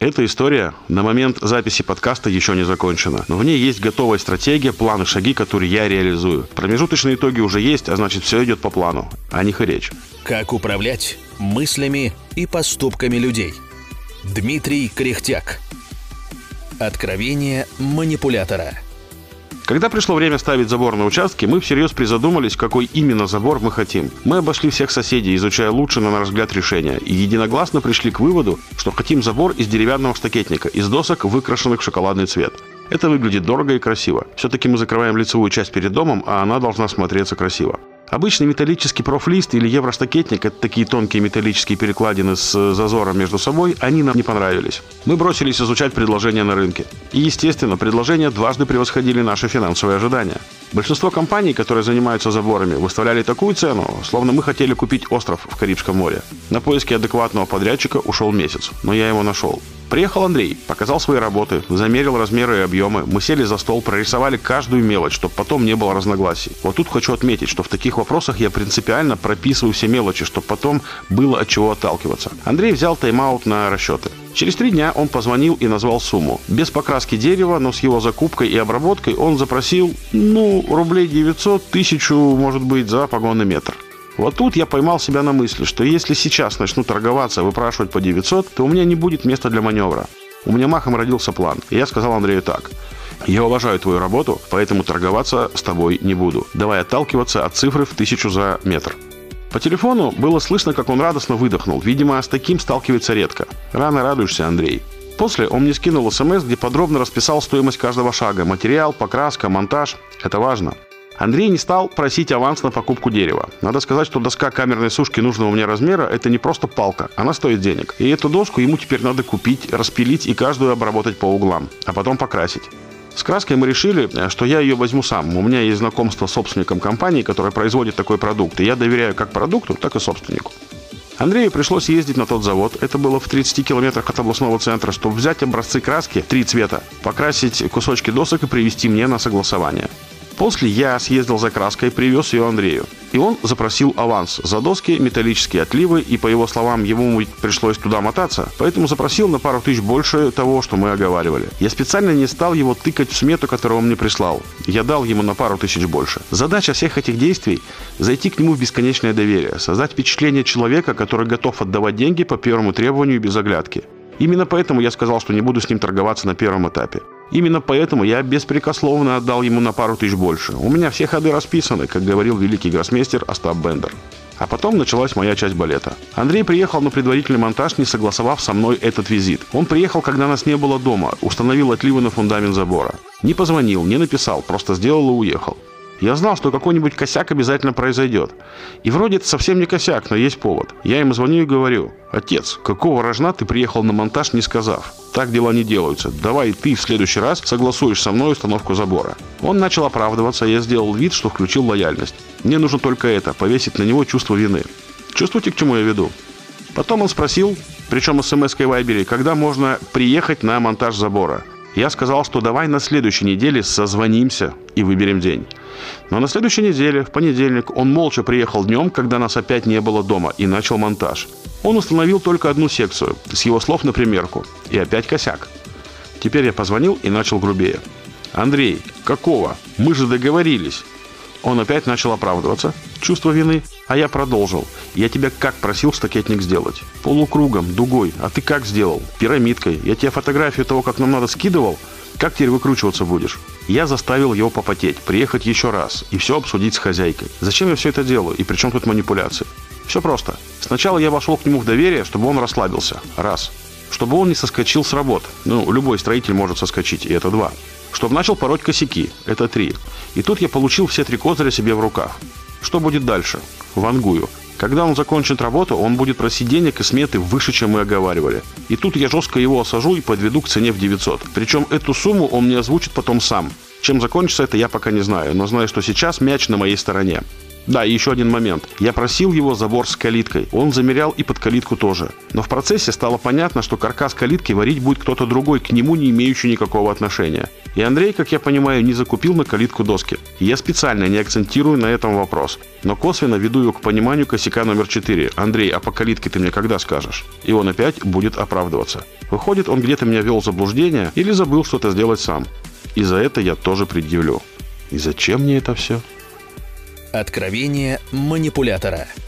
Эта история на момент записи подкаста еще не закончена, но в ней есть готовая стратегия, планы, шаги, которые я реализую. Промежуточные итоги уже есть, а значит все идет по плану, о них и речь. Как управлять мыслями и поступками людей. Дмитрий Кряхтяк. Откровение манипулятора. Когда пришло время ставить забор на участке, мы всерьез призадумались, какой именно забор мы хотим. Мы обошли всех соседей, изучая лучше, на наш взгляд, решения, и единогласно пришли к выводу, что хотим забор из деревянного штакетника, из досок, выкрашенных в шоколадный цвет. Это выглядит дорого и красиво. Все-таки мы закрываем лицевую часть перед домом, а она должна смотреться красиво. Обычный металлический профлист или евроштакетник – это такие тонкие металлические перекладины с зазором между собой, они нам не понравились. Мы бросились изучать предложения на рынке. И, естественно, предложения дважды превосходили наши финансовые ожидания. Большинство компаний, которые занимаются заборами, выставляли такую цену, словно мы хотели купить остров в Карибском море. На поиски адекватного подрядчика ушел месяц, но я его нашел. Приехал Андрей, показал свои работы, замерил размеры и объемы. Мы сели за стол, прорисовали каждую мелочь, чтобы потом не было разногласий. Вот тут хочу отметить, что в таких вопросах я принципиально прописываю все мелочи, чтобы потом было от чего отталкиваться. Андрей взял тайм-аут на расчеты. Через три дня он позвонил и назвал сумму. Без покраски дерева, но с его закупкой и обработкой он запросил, ну, рублей 900, тысячу, может быть, за погонный метр. Вот тут я поймал себя на мысли, что если сейчас начну торговаться, выпрашивать по 900, то у меня не будет места для маневра. У меня махом родился план, и я сказал Андрею так. Я уважаю твою работу, поэтому торговаться с тобой не буду. Давай отталкиваться от цифры в тысячу за метр. По телефону было слышно, как он радостно выдохнул. Видимо, с таким сталкивается редко. Рано радуешься, Андрей. После он мне скинул смс, где подробно расписал стоимость каждого шага. Материал, покраска, монтаж. Это важно. Андрей не стал просить аванс на покупку дерева. Надо сказать, что доска камерной сушки нужного мне размера – это не просто палка, она стоит денег. И эту доску ему теперь надо купить, распилить и каждую обработать по углам, а потом покрасить. С краской мы решили, что я ее возьму сам. У меня есть знакомство с собственником компании, которая производит такой продукт. И я доверяю как продукту, так и собственнику. Андрею пришлось ездить на тот завод. Это было в 30 километрах от областного центра, чтобы взять образцы краски, три цвета, покрасить кусочки досок и привезти мне на согласование. После я съездил за краской, привез ее Андрею. И он запросил аванс за доски, металлические отливы, и, по его словам, ему пришлось туда мотаться, поэтому запросил на пару тысяч больше того, что мы оговаривали. Я специально не стал его тыкать в смету, которую он мне прислал. Я дал ему на пару тысяч больше. Задача всех этих действий – зайти к нему в бесконечное доверие, создать впечатление человека, который готов отдавать деньги по первому требованию без оглядки. Именно поэтому я сказал, что не буду с ним торговаться на первом этапе. Именно поэтому я беспрекословно отдал ему на пару тысяч больше. У меня все ходы расписаны, как говорил великий гроссмейстер Остап Бендер. А потом началась моя часть балета. Андрей приехал на предварительный монтаж, не согласовав со мной этот визит. Он приехал, когда нас не было дома, установил отливы на фундамент забора. Не позвонил, не написал, просто сделал и уехал. Я знал, что какой-нибудь косяк обязательно произойдет. И вроде это совсем не косяк, но есть повод. Я ему звоню и говорю, «Отец, какого рожна ты приехал на монтаж, не сказав? Так дела не делаются. Давай ты в следующий раз согласуешь со мной установку забора». Он начал оправдываться, я сделал вид, что включил лояльность. Мне нужно только это, повесить на него чувство вины. Чувствуете, к чему я веду? Потом он спросил, причем смс-кой Вайбере, когда можно приехать на монтаж забора. Я сказал, что давай на следующей неделе созвонимся и выберем день. Но на следующей неделе, в понедельник, он молча приехал днем, когда нас опять не было дома, и начал монтаж. Он установил только одну секцию, с его слов на примерку. И опять косяк. Теперь я позвонил и начал грубее. «Андрей, какого? Мы же договорились!» Он опять начал оправдываться. Чувство вины. А я продолжил. Я тебя как просил стакетник сделать? Полукругом, дугой. А ты как сделал? Пирамидкой. Я тебе фотографию того, как нам надо, скидывал? Как теперь выкручиваться будешь? Я заставил его попотеть, приехать еще раз и все обсудить с хозяйкой. Зачем я все это делаю и при чем тут манипуляции? Все просто. Сначала я вошел к нему в доверие, чтобы он расслабился. Раз. Чтобы он не соскочил с работ. Ну, любой строитель может соскочить, и это два. Чтобы начал пороть косяки. Это три. И тут я получил все три козыря себе в руках. Что будет дальше? Вангую. Когда он закончит работу, он будет просить денег и сметы выше, чем мы оговаривали. И тут я жестко его осажу и подведу к цене в 900. Причем эту сумму он мне озвучит потом сам. Чем закончится это, я пока не знаю, но знаю, что сейчас мяч на моей стороне. Да, и еще один момент. Я просил его забор с калиткой. Он замерял и под калитку тоже. Но в процессе стало понятно, что каркас калитки варить будет кто-то другой, к нему не имеющий никакого отношения. И Андрей, как я понимаю, не закупил на калитку доски. я специально не акцентирую на этом вопрос. Но косвенно веду его к пониманию косяка номер 4. Андрей, а по калитке ты мне когда скажешь? И он опять будет оправдываться. Выходит, он где-то меня вел в заблуждение или забыл что-то сделать сам. И за это я тоже предъявлю. И зачем мне это все? Откровение манипулятора –